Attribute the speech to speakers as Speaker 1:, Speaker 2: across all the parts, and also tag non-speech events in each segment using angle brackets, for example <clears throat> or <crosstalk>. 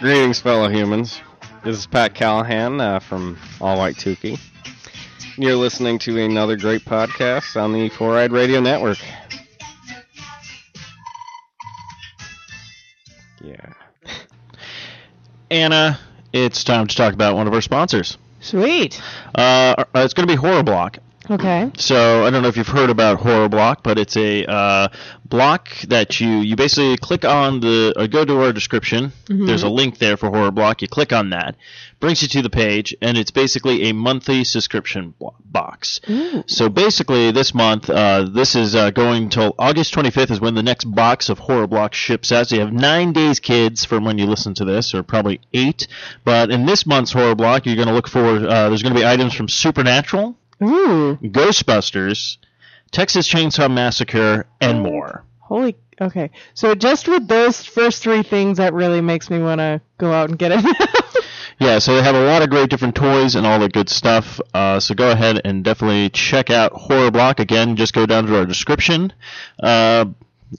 Speaker 1: Greetings, fellow humans. This is Pat Callahan uh, from All White Tukey. You're listening to another great podcast on the Four Eyed Radio Network. Yeah.
Speaker 2: Anna, it's time to talk about one of our sponsors.
Speaker 3: Sweet.
Speaker 2: Uh, it's going to be Horror Block.
Speaker 3: Okay.
Speaker 2: So I don't know if you've heard about Horror Block, but it's a uh, block that you you basically click on the or go to our description. There's a link there for Horror Block. You click on that, brings you to the page, and it's basically a monthly subscription blo- box. So basically, this month, uh, this is uh, going until August 25th is when the next box of Horror Block ships out. So you have nine days, kids, from when you listen to this, or probably eight. But in this month's Horror Block, you're going to look for uh, there's going to be items from Supernatural.
Speaker 3: Ooh.
Speaker 2: Ghostbusters, Texas Chainsaw Massacre, and more.
Speaker 3: Holy. Okay. So just with those first three things, that really makes me want to go out and get it. <laughs>
Speaker 2: Yeah, so they have a lot of great different toys and all the good stuff. Uh, so go ahead and definitely check out Horror Block. Again, just go down to our description uh,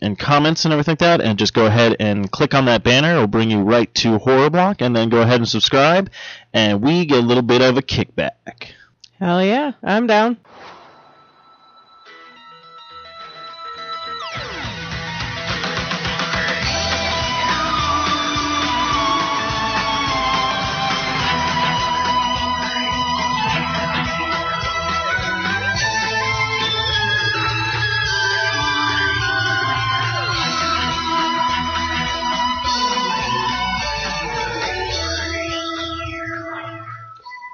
Speaker 2: and comments and everything like that, and just go ahead and click on that banner. It'll bring you right to Horror Block, and then go ahead and subscribe, and we get a little bit of a kickback.
Speaker 3: Hell yeah. I'm down.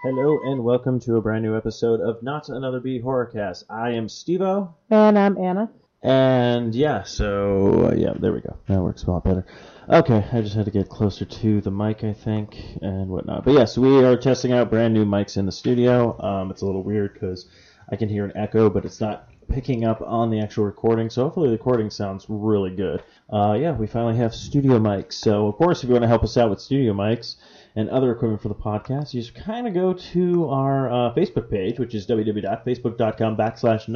Speaker 2: Hello, and welcome to a brand new episode of Not Another Beat Horrorcast. I am Stevo.
Speaker 3: And I'm Anna.
Speaker 2: And yeah, so uh, yeah, there we go. That works a lot better. Okay, I just had to get closer to the mic, I think, and whatnot. But yes, we are testing out brand new mics in the studio. Um, it's a little weird because I can hear an echo, but it's not picking up on the actual recording. So hopefully the recording sounds really good. Uh, yeah, we finally have studio mics. So of course, if you want to help us out with studio mics and other equipment for the podcast, you just kind of go to our uh, Facebook page, which is www.facebook.com backslash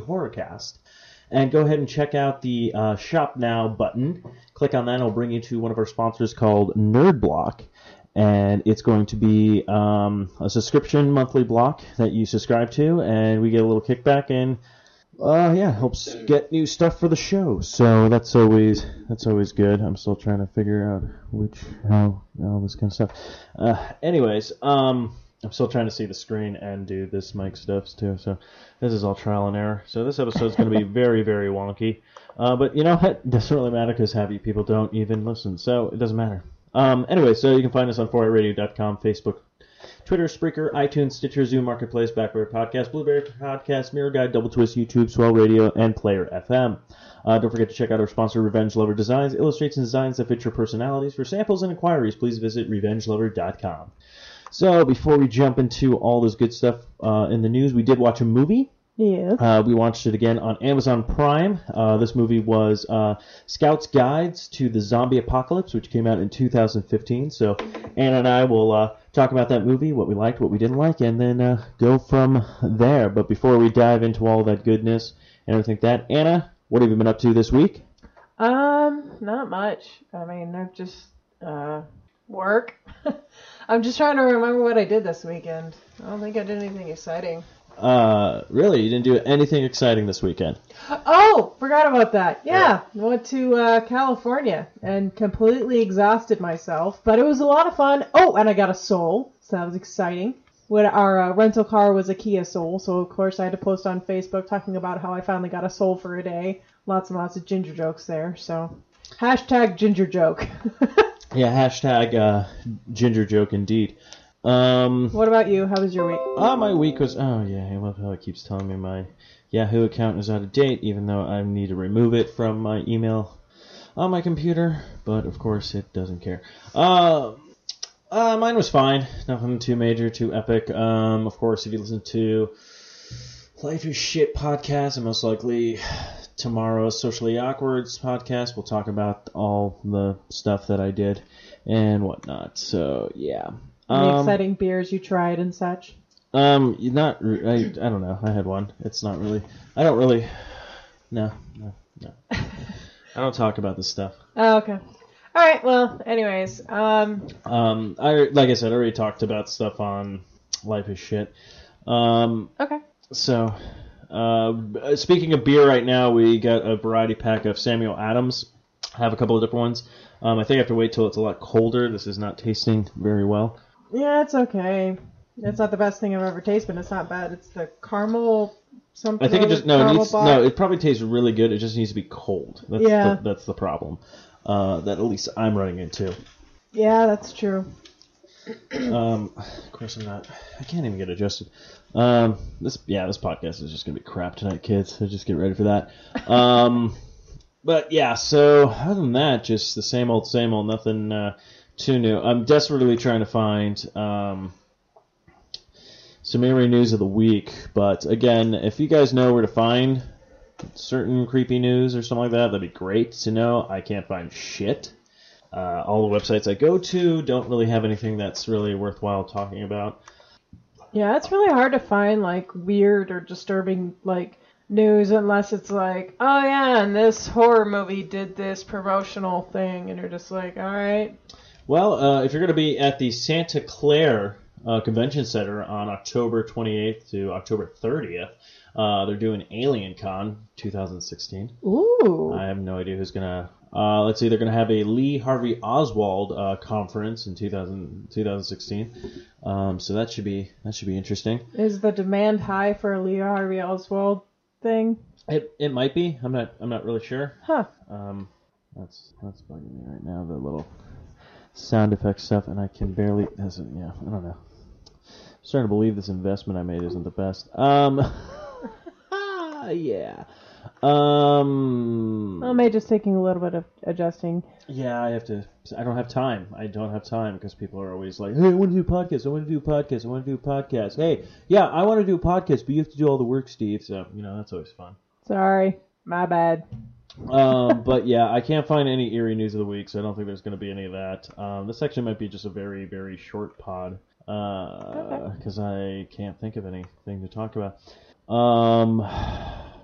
Speaker 2: horrorcast and go ahead and check out the uh, Shop Now button. Click on that, and it'll bring you to one of our sponsors called Nerd Block. And it's going to be um, a subscription monthly block that you subscribe to, and we get a little kickback, and uh, yeah, helps get new stuff for the show. So that's always that's always good. I'm still trying to figure out which how all this kind of stuff. Uh, anyways, um, I'm still trying to see the screen and do this mic stuff too. So this is all trial and error. So this episode is going to be very very wonky. Uh, but you know what? Doesn't really matter because happy people don't even listen, so it doesn't matter. Um, anyway, so you can find us on 4radio.com, Facebook, Twitter, Spreaker, iTunes, Stitcher, Zune Marketplace, Backward Podcast, Blubrry Podcast, Miro Guide, Double Twist, YouTube, Swell Radio, and Player FM. Uh, don't forget to check out our sponsor, Revenge Lover Designs, illustrates and designs that fit your personalities. For samples and inquiries, please visit RevengeLover.com. So before we jump into all this good stuff uh, in the news, we did watch a movie.
Speaker 3: Yes.
Speaker 2: Uh, we watched it again on Amazon Prime. Uh, this movie was uh, Scout's Guides to the Zombie Apocalypse, which came out in 2015. So Anna and I will uh, talk about that movie, what we liked, what we didn't like, and then uh, go from there. But before we dive into all that goodness and everything like that, Anna, what have you been up to this week?
Speaker 3: Um, not much. I mean, I've just uh work. <laughs> I'm just trying to remember what I did this weekend. I don't think I did anything exciting.
Speaker 2: Uh, really, you didn't do anything exciting this weekend.
Speaker 3: Oh, forgot about that. Yeah, went to uh, California and completely exhausted myself, but it was a lot of fun. Oh, and I got a Soul, so that was exciting. When our uh, rental car was a Kia Soul, so of course I had to post on Facebook talking about how I finally got a Soul for a day. Lots and lots of ginger jokes there. So hashtag ginger joke. <laughs>
Speaker 2: Yeah, hashtag uh, ginger joke indeed. Um,
Speaker 3: what about you? How was your week?
Speaker 2: Uh, my week was. Oh, yeah, I love how it keeps telling me my Yahoo account is out of date, even though I need to remove it from my email on my computer. But of course, it doesn't care. Uh, uh, mine was fine. Nothing too major, too epic. Um, of course, if you listen to Life is Shit podcast, and most likely tomorrow's Socially Awkwards podcast, we'll talk about all the stuff that I did and whatnot. So, yeah.
Speaker 3: Any
Speaker 2: Um,
Speaker 3: exciting beers you tried and such?
Speaker 2: um, not. I, I don't know. I had one. It's not really. I don't really. No, no, no. <laughs> I don't talk about this stuff.
Speaker 3: Oh, okay. All All right. Well, anyways, um,
Speaker 2: Um, I like I said, I already talked about stuff on Life is Shit. Um,
Speaker 3: okay.
Speaker 2: so, uh, speaking of beer, right now we got a variety pack of Samuel Adams. I have a couple of different ones. Um, I think I have to wait till it's a lot colder. This is not tasting very well.
Speaker 3: Yeah, it's okay. It's not the best thing I've ever tasted, but it's not bad. It's the caramel something.
Speaker 2: I think it just no, it needs no. It probably tastes really good. It just needs to be cold. That's
Speaker 3: Yeah.
Speaker 2: the, that's the problem. Uh, that at least I'm running into.
Speaker 3: Yeah, that's true.
Speaker 2: Um, of course, I'm not. I can't even get adjusted. Um, this yeah, this podcast is just gonna be crap tonight, kids. So just get ready for that. Um, <laughs> but yeah, so other than that, just the same old, same old. Nothing uh, too new. I'm desperately trying to find um, some eerie news of the week. But again, if you guys know where to find certain creepy news or something like that, that'd be great to know. I can't find shit. Uh, all the websites I go to don't really have anything that's really worthwhile talking about.
Speaker 3: Yeah, it's really hard to find like weird or disturbing like news unless it's like, oh yeah, and this horror movie did this promotional thing, and you're just like, all right.
Speaker 2: Well, uh, if you're going to be at the Santa Clara uh, Convention Center on October 28th to October 30th, uh, they're doing Alien Con 2016.
Speaker 3: Ooh.
Speaker 2: I have no idea who's going to. Uh, let's see, they're going to have a Lee Harvey Oswald uh, conference in 2000, 2016. Um, so that should be that should be interesting.
Speaker 3: Is the demand high for a Lee Harvey Oswald thing?
Speaker 2: It, it might be. I'm not I'm not really sure.
Speaker 3: Huh.
Speaker 2: Um, that's that's bugging me right now. The little sound effect stuff, and I can barely. That's, yeah, I don't know. I'm starting to believe this investment I made isn't the best. Um, <laughs> yeah. Um,
Speaker 3: Well, may just taking a little bit of adjusting.
Speaker 2: yeah, I have to. I don't have time. I don't have time because people are always like, "Hey, I want to do a podcast. I want to do a podcast. I want to do a podcast." Hey, yeah, I want to do a podcast, but you have to do all the work, Steve. So you know that's always fun.
Speaker 3: Sorry, my bad.
Speaker 2: Um, but yeah, I can't find any eerie news of the week, so I don't think there's going to be any of that. Um, this section might be just a very, very short pod because I can't think of anything to talk about. Um,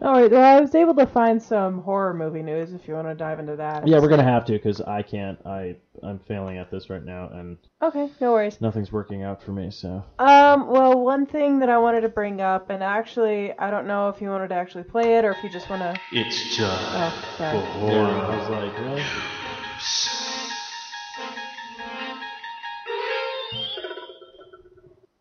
Speaker 3: All right. Well, I was able to find some horror movie news. If you want to dive into that.
Speaker 2: yeah, we're gonna have to because I can't. I I'm failing at this right now, and
Speaker 3: Okay. No worries.
Speaker 2: nothing's working out for me. So
Speaker 3: Um, well, one thing that I wanted to bring up, and actually, I don't know if you wanted to actually play it or if you just want to.
Speaker 4: It's just
Speaker 3: Oh, sorry.
Speaker 2: yeah, I was like, really?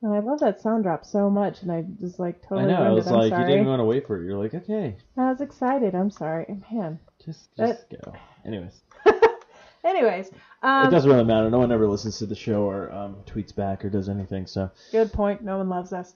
Speaker 3: Oh, I love that sound drop so much, and I just like
Speaker 2: I
Speaker 3: totally
Speaker 2: know. I was
Speaker 3: it.
Speaker 2: Like, you didn't want to wait for it. You're like, okay,
Speaker 3: I was excited. I'm sorry, man.
Speaker 2: just
Speaker 3: That-
Speaker 2: just go. Anyways, <laughs>
Speaker 3: Anyways,
Speaker 2: it
Speaker 3: um,
Speaker 2: doesn't really matter. No one ever listens to the show or um, tweets back or does anything. So
Speaker 3: good point. No one loves us.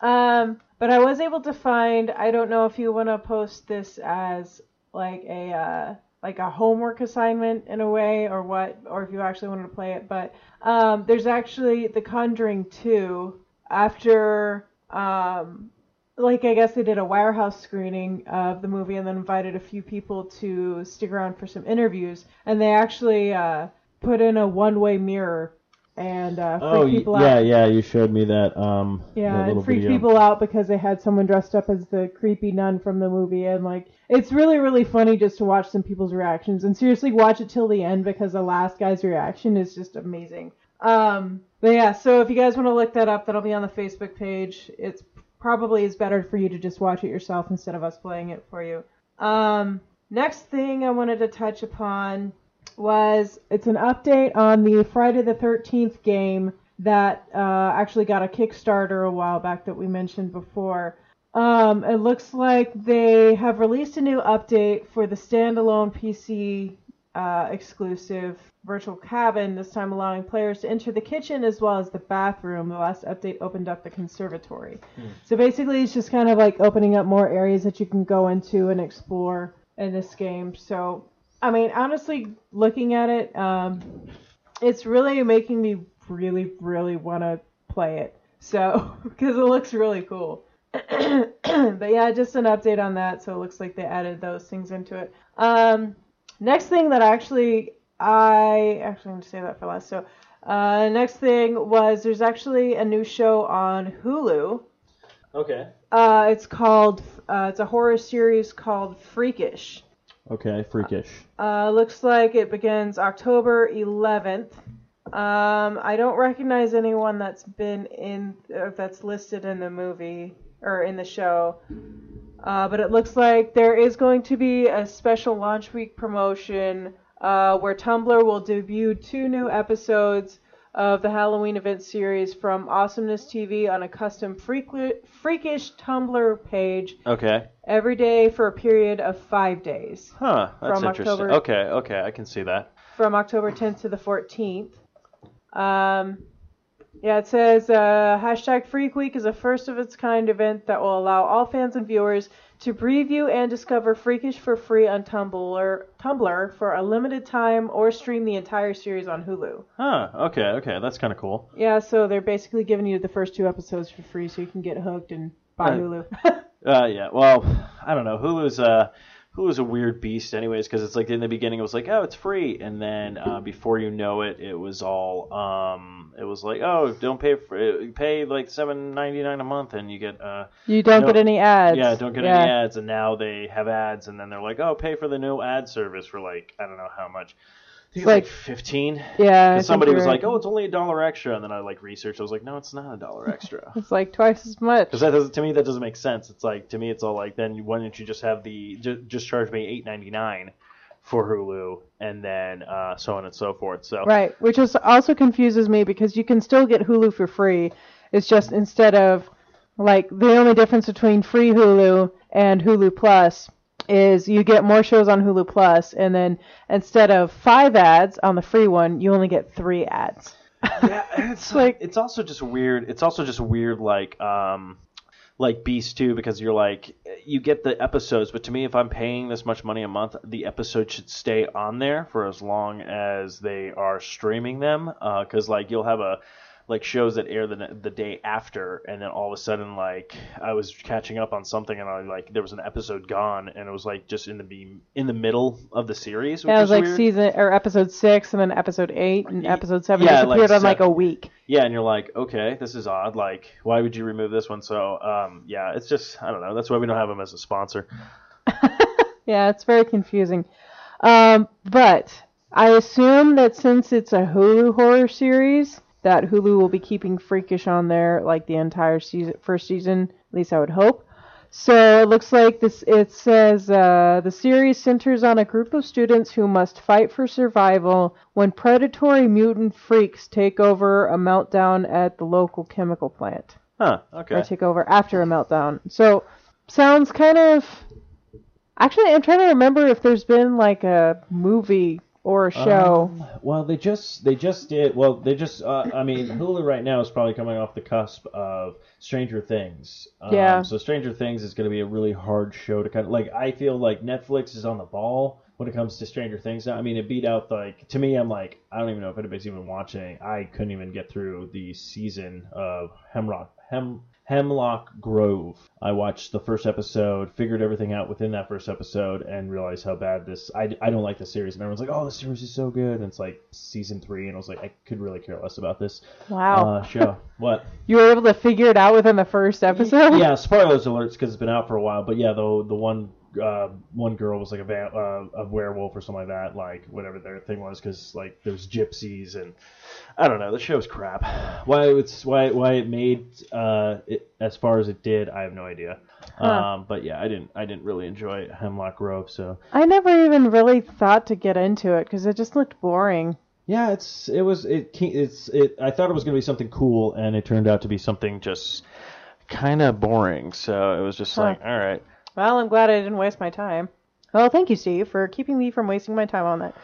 Speaker 3: Um, but I was able to find. I don't know if you want to post this as like a uh, like a homework assignment in a way, or what, or if you actually wanted to play it. But um, there's actually The Conjuring 2 after. Um, like I guess they did a warehouse screening of the movie and then invited a few people to stick around for some interviews, and they actually uh, put in a one-way mirror and uh, freak
Speaker 2: Oh, y-
Speaker 3: people out.
Speaker 2: yeah, yeah, you showed me that. Um,
Speaker 3: Yeah,
Speaker 2: that
Speaker 3: and freaked
Speaker 2: video.
Speaker 3: people out because they had someone dressed up as the creepy nun from the movie, and like it's really really funny just to watch some people's reactions. And seriously, watch it till the end because the last guy's reaction is just amazing. Um, but yeah, so if you guys want to look that up, that'll be on the Facebook page. It's probably is better for you to just watch it yourself instead of us playing it for you. Um, next thing I wanted to touch upon was it's an update on the Friday the 13th game that uh, actually got a Kickstarter a while back that we mentioned before. Um, it looks like they have released a new update for the standalone PC uh, exclusive virtual cabin, this time allowing players to enter the kitchen as well as the bathroom. The last update opened up the conservatory. So basically, it's just kind of like opening up more areas that you can go into and explore in this game. So, I mean, honestly, looking at it, um, it's really making me really, really want to play it. So, <laughs> because it looks really cool. <clears throat> but yeah, just an update on that. So it looks like they added those things into it. Um, next thing that actually, I actually I'm gonna say that for last. So, uh, next thing was there's actually a new show on Hulu.
Speaker 2: Okay.
Speaker 3: Uh, it's called uh, it's a horror series called Freakish.
Speaker 5: Okay, freakish.
Speaker 3: Uh, looks like it begins October 11th. Um, I don't recognize anyone that's been in uh, that's listed in the movie or in the show. Uh, but it looks like there is going to be a special launch week promotion uh, where Tumblr will debut two new episodes of the Halloween event series from Awesomeness TV on a custom freak- freakish Tumblr page
Speaker 2: Okay.
Speaker 3: every day for a period of five days
Speaker 2: Huh. That's interesting.
Speaker 3: October-
Speaker 2: Okay. Okay. I can see that.
Speaker 3: from October 10th to the 14th. Um, yeah, it says uh, hashtag Freak Week is a first of its kind event that will allow all fans and viewers to preview and discover Freakish for free on Tumblr, Tumblr for a limited time or stream the entire series on Hulu.
Speaker 2: Huh. Okay. Okay. That's kind of cool.
Speaker 3: Yeah, so they're basically giving you the first two episodes for free so you can get hooked and buy
Speaker 2: Uh,
Speaker 3: Hulu. <laughs>
Speaker 2: Uh, yeah. Well, I don't know. Hulu's uh, Hulu's a weird beast, anyways, because it's like in the beginning it was like, oh, it's free, and then uh, before you know it, it was all um, it was like, oh, don't pay for it, pay like seven ninety nine a month, and you get uh,
Speaker 3: you don't
Speaker 2: No.
Speaker 3: get any ads.
Speaker 2: yeah, don't get
Speaker 3: Yeah.
Speaker 2: any ads, and now they have ads, and then they're like, oh, pay for the no ad service for like I don't know how much. I think it's like,
Speaker 3: Like-
Speaker 2: fifteen.
Speaker 3: Yeah.
Speaker 2: Somebody was like, "Oh, it's only a dollar extra," and then I like researched. I was like, "No, it's not a dollar <laughs> extra."
Speaker 3: It's like twice as much.
Speaker 2: Because that doesn't to me that doesn't make sense. It's like to me it's all like then why don't you just have the ju- just charge me eight ninety nine for Hulu and then uh, so on and so forth. So
Speaker 3: Right, which is also confuses me because you can still get Hulu for free. It's just instead of like the only difference between free Hulu and Hulu Plus is you get more shows on Hulu Plus, and then instead of five ads on the free one, you only get three ads.
Speaker 2: yeah, <laughs> it's
Speaker 3: like-
Speaker 2: it's also just weird. It's also just weird like um like Beast too because you're like you get the episodes, but to me if I'm paying this much money a month, the episode should stay on there for as long as they are streaming them because like you'll have a like shows that air the the day after, and then all of a sudden, like I was catching up on something, and I like there was an episode gone, and it was like just in the be in the middle of the series, which
Speaker 3: Yeah, it
Speaker 2: was
Speaker 3: was like
Speaker 2: weird.
Speaker 3: season or episode six, and then episode eight, and episode seven
Speaker 2: yeah,
Speaker 3: disappeared
Speaker 2: like
Speaker 3: on like a week.
Speaker 2: Yeah, and you're like, okay, this is odd. Like, why would you remove this one? So, um, yeah, it's just I don't know. That's why we don't have them as a sponsor. <laughs>
Speaker 3: Yeah, it's very confusing. Um, but I assume that since it's a Hulu horror series, that Hulu will be keeping Freakish on there like the entire season, first season. At least I would hope. So it looks like this. It says uh, the series centers on a group of students who must fight for survival when predatory mutant freaks take over a meltdown at the local chemical plant
Speaker 2: Huh?
Speaker 3: or
Speaker 2: Okay.
Speaker 3: take over after a meltdown. So sounds kind of. Actually, I'm trying to remember if there's been like a movie or a show.
Speaker 5: Um, well, they just they just did. Well, they just. Uh, I mean, Hulu right now is probably coming off the cusp of Stranger Things. Um,
Speaker 3: Yeah.
Speaker 5: So Stranger Things is going to be a really hard show to kind of like. I feel like Netflix is on the ball when it comes to Stranger Things. I mean, it beat out like to me. I'm like, I don't even know if anybody's even watching. I couldn't even get through the season of Hemlock Hem. Hemlock Grove. I watched the first episode, figured everything out within that first episode, and realized how bad this. I, I don't like the series, and everyone's like, "Oh, the series is so good." And it's like season three, and I was like, I could really care less about this
Speaker 3: Wow,
Speaker 5: uh, show. <laughs> what?
Speaker 3: you were able to figure it out within the first episode.
Speaker 5: Yeah, spoilers alerts because it's been out for a while. But yeah, the the one uh, one girl was like a va- uh, a werewolf or something like that, like whatever their thing was, because like there's gypsies and I don't know. The show's crap. Why it's why why it made uh, it as far as it did, I have no idea.
Speaker 3: Huh.
Speaker 5: Um, but yeah, I didn't I didn't really enjoy Hemlock Grove. So
Speaker 3: I never even really thought to get into it because it just looked boring.
Speaker 5: yeah, it's it was it it's it. I thought it was gonna be something cool, and it turned out to be something just
Speaker 2: Kind of boring. So it was just
Speaker 3: Huh.
Speaker 2: like, all right.
Speaker 3: Well, I'm glad I didn't waste my time. Well, thank you, Steve, for keeping me from wasting my time on that.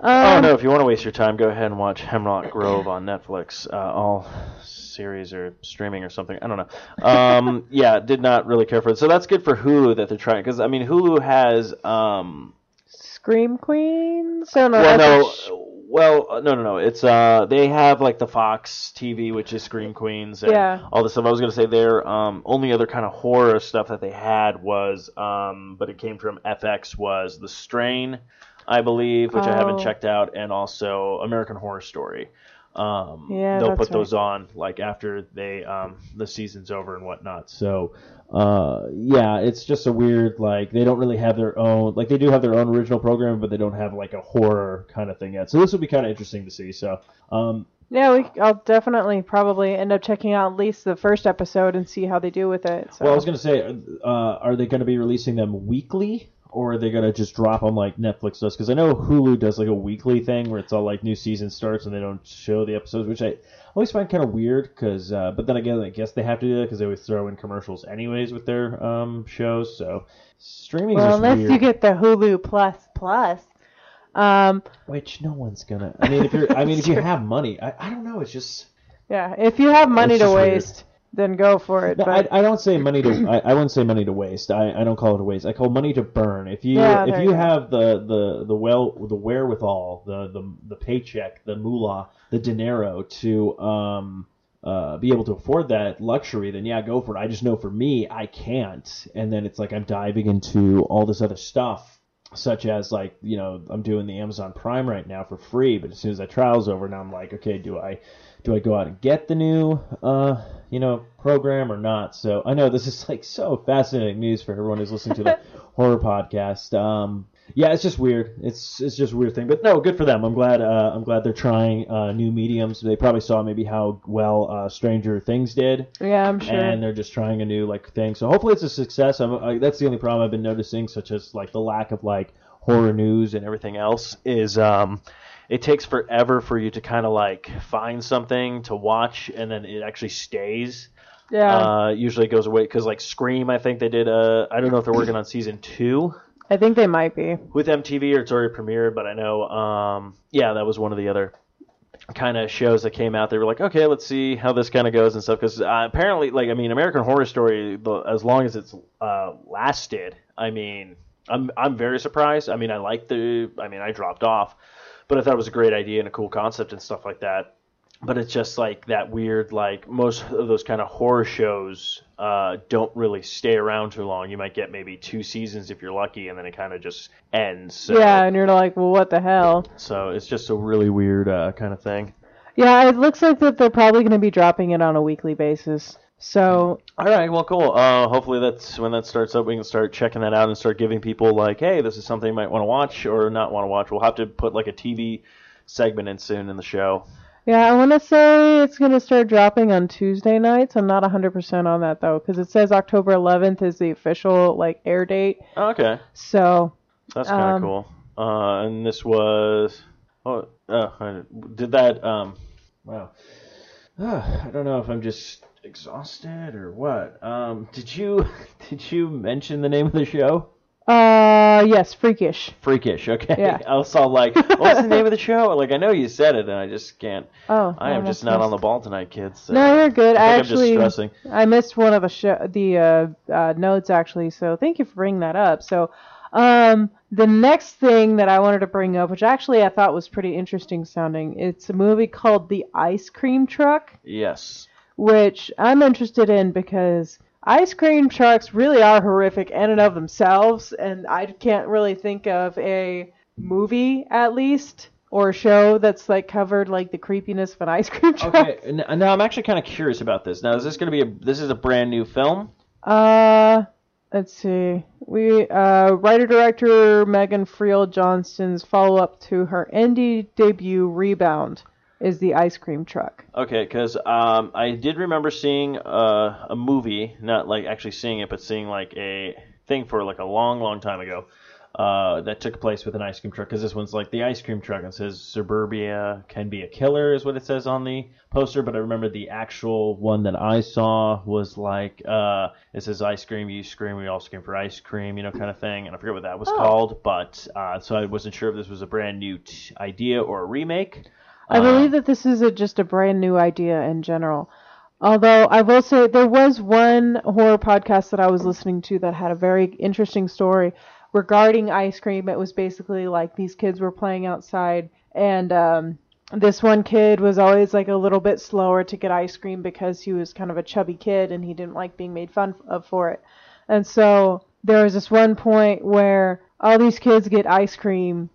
Speaker 2: Oh
Speaker 3: Um,
Speaker 2: no! If you want to waste your time, go ahead and watch Hemlock Grove on Netflix. Uh, all series or streaming or something. I don't know. Um, <laughs> yeah, did not really care for it. So that's good for Hulu that they're trying because I mean Hulu has um,
Speaker 3: Scream Queens. Oh no,
Speaker 2: well no
Speaker 3: sh-
Speaker 2: well uh, no no no it's uh they have like the Fox TV which is Scream Queens and
Speaker 3: Yeah.
Speaker 2: all this stuff. I was gonna say their um only other kind of horror stuff that they had was um but it came from FX was The Strain, I believe, which I haven't
Speaker 3: Oh.
Speaker 2: checked out, and also American Horror Story. um,
Speaker 3: Yeah,
Speaker 2: they'll
Speaker 3: that's
Speaker 2: put
Speaker 3: right.
Speaker 2: those on like after they um, the season's over and whatnot.
Speaker 5: So, uh, yeah, it's just a weird like they don't really have their own like they do have their own original program, but they don't have like a horror kind of thing yet. So this will be kind of interesting to see. So, um,
Speaker 3: Yeah, we, I'll definitely probably end up checking out at least the first episode and see how they do with it. So.
Speaker 5: well, I was gonna say, uh, are they gonna be releasing them weekly? Or are they gonna just drop them like Netflix does? Because I know Hulu does like a weekly thing where it's all like new season starts and they don't show the episodes, which I always find kind of weird. Because, uh, but then again, I guess they have to do that because they always throw in commercials anyways with their um, shows. So streaming
Speaker 3: well, unless
Speaker 5: weird.
Speaker 3: you get the Hulu Plus Plus. Um,
Speaker 5: Which no one's gonna. I mean, if you're, I mean, if you <laughs> have money, I, I don't know. It's just.
Speaker 3: yeah, if you have money to waste, then go for it.
Speaker 5: No,
Speaker 3: but
Speaker 5: I, I don't say money to. I, I wouldn't say money to waste. I, I don't call it a waste. I call money to burn. If you
Speaker 3: Yeah,
Speaker 5: if you
Speaker 3: you go.
Speaker 5: have the, the the well the wherewithal, the the the paycheck, the moolah, the dinero to um uh be able to afford that luxury, then yeah, go for it. I just know for me, I can't. And then it's like I'm diving into all this other stuff. Such as like you know I'm doing the Amazon Prime right now for free, but as soon as that trial's over, now I'm like, okay, do I do I go out and get the new uh, you know program or not? So I know this is like so fascinating news for everyone who's listening to the <laughs> horror podcast. Um, yeah, it's just weird. It's it's just a weird thing, but no, good for them. I'm glad uh, I'm glad they're trying uh, new mediums. They probably saw maybe how well uh, Stranger Things did,
Speaker 3: yeah, I'm sure.
Speaker 5: and they're just trying a new like thing. So hopefully it's a success. I'm, I, that's the only problem I've been noticing, such as like the lack of like horror news and everything else.
Speaker 2: is um, it takes forever for you to kind of like find something to watch and then it actually stays.
Speaker 3: yeah,
Speaker 2: Uh, usually it goes away because like Scream, I think they did. Uh, I don't know if they're working on season two
Speaker 3: I think they might be.
Speaker 2: with MTV or it's already premiered, but I know. Um, yeah, that was one of the other kind of shows that came out. They were like, okay, let's see how this kind of goes and stuff. Because uh, apparently, like, I mean, American Horror Story, as long as it's uh, lasted, I mean, I'm I'm very surprised. I mean, I like the. I mean, I dropped off, but I thought it was a great idea and a cool concept and stuff like that. But it's just like that weird, like most of those kind of horror shows uh, don't really stay around too long. You might get maybe two seasons if you're lucky, and then it kind of just ends. So,
Speaker 3: yeah, and you're like, well, what the hell?
Speaker 2: So it's just a really weird uh, kind of thing.
Speaker 3: Yeah, it looks like that they're probably going to be dropping it on a weekly basis. So
Speaker 2: All right, well, cool. Uh, hopefully, that's when that starts up. We can start checking that out and start giving people like, hey, this is something you might want to watch or not want to watch. We'll have to put like a TV segment in soon in the show.
Speaker 3: yeah, I want to say it's going to start dropping on Tuesday nights. I'm not 100% on that though, because it says October 11th is the official like air date.
Speaker 2: Oh, okay,
Speaker 3: So
Speaker 2: that's kind of
Speaker 3: Um,
Speaker 2: cool. Uh, and this was, oh, uh, did that? Um,
Speaker 5: Wow. Ah, <sighs> I don't know if I'm just exhausted or what. Um, did you <laughs> did you mention the name of the show?
Speaker 3: uh, yes, freakish.
Speaker 5: Freakish. Okay.
Speaker 3: Yeah. <laughs>
Speaker 2: I was all like, <laughs> what's the name of the show? Like, I know you said it, and I just can't.
Speaker 3: Oh,
Speaker 2: I am just not on the ball tonight, kids. So
Speaker 3: No, you're good.
Speaker 2: I
Speaker 3: I,
Speaker 2: think
Speaker 3: actually
Speaker 2: I'm just stressing.
Speaker 3: I missed one of the show, the uh, uh, notes actually. So thank you for bringing that up. So um, the next thing that I wanted to bring up, which actually I thought was pretty interesting sounding, it's a movie called The Ice Cream Truck,
Speaker 2: Yes.
Speaker 3: Which I'm interested in because ice cream trucks really are horrific in and of themselves, and I can't really think of a movie at least or a show that's like covered like the creepiness of an ice cream <laughs> truck.
Speaker 2: Okay. Now I'm actually kind of curious about this. Now, is this going to be a? This is a brand new film.
Speaker 3: Uh, let's see. We uh, writer director Megan Freels Johnston's follow up to her indie debut Rebound is the ice cream truck.
Speaker 2: Okay, because um, I did remember seeing uh, a movie, not like actually seeing it, but seeing like a thing for like a long, long time ago uh, that took place with an ice cream truck. Because this one's like the ice cream truck. It says suburbia can be a killer, is what it says on the poster. But I remember the actual one that I saw was like uh, it says ice cream, you scream, we all scream for ice cream, you know, kind of thing. And I forget what that was
Speaker 3: Oh.
Speaker 2: called, but uh, so I wasn't sure if this was a brand new t- idea or a remake.
Speaker 3: I
Speaker 2: Uh,
Speaker 3: believe that this is a, just a brand new idea in general. Although I will say there was one horror podcast that I was listening to that had a very interesting story regarding ice cream. It was basically like these kids were playing outside, and um, this one kid was always like a little bit slower to get ice cream because he was kind of a chubby kid and he didn't like being made fun of for it. And so there was this one point where all these kids get ice cream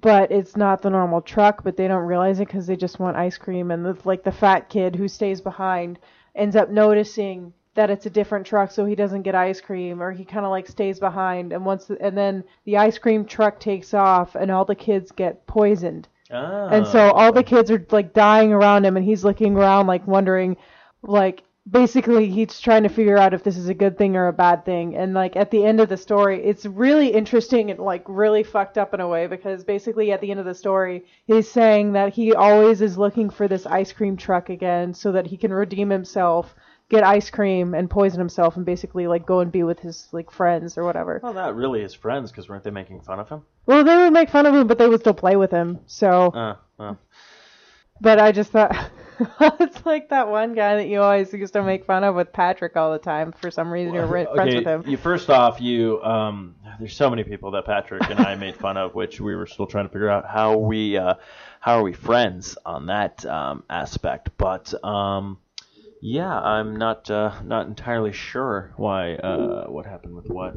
Speaker 3: but it's not the normal truck. But they don't realize it because they just want ice cream. And the, like the fat kid who stays behind ends up noticing that it's a different truck, so he doesn't get ice cream, or he kind of like stays behind. And once and then the ice cream truck takes off, and all the kids get poisoned.
Speaker 2: Ah.
Speaker 3: And so all the kids are like dying around him, and he's looking around, like wondering, like basically he's trying to figure out if this is a good thing or a bad thing. And like at the end of the story, it's really interesting and like really fucked up in a way because basically at the end of the story, he's saying that he always is looking for this ice cream truck again so that he can redeem himself. Get ice cream and poison himself and basically like go and be with his like friends or whatever.
Speaker 2: Well, not really his friends, because weren't they making fun of him?
Speaker 3: Well, they would make fun of him, but they would still play with him. So
Speaker 2: Uh, well,
Speaker 3: But I just thought <laughs> it's like that one guy that you always used to make fun of with Patrick all the time. For some reason, you're ri- friends with him.
Speaker 2: You first off, you um, there's so many people that Patrick and I made fun of, which we were still trying to figure out how we uh, how are we friends on that um, aspect. But um, yeah, I'm not uh, not entirely sure why uh, what happened with what.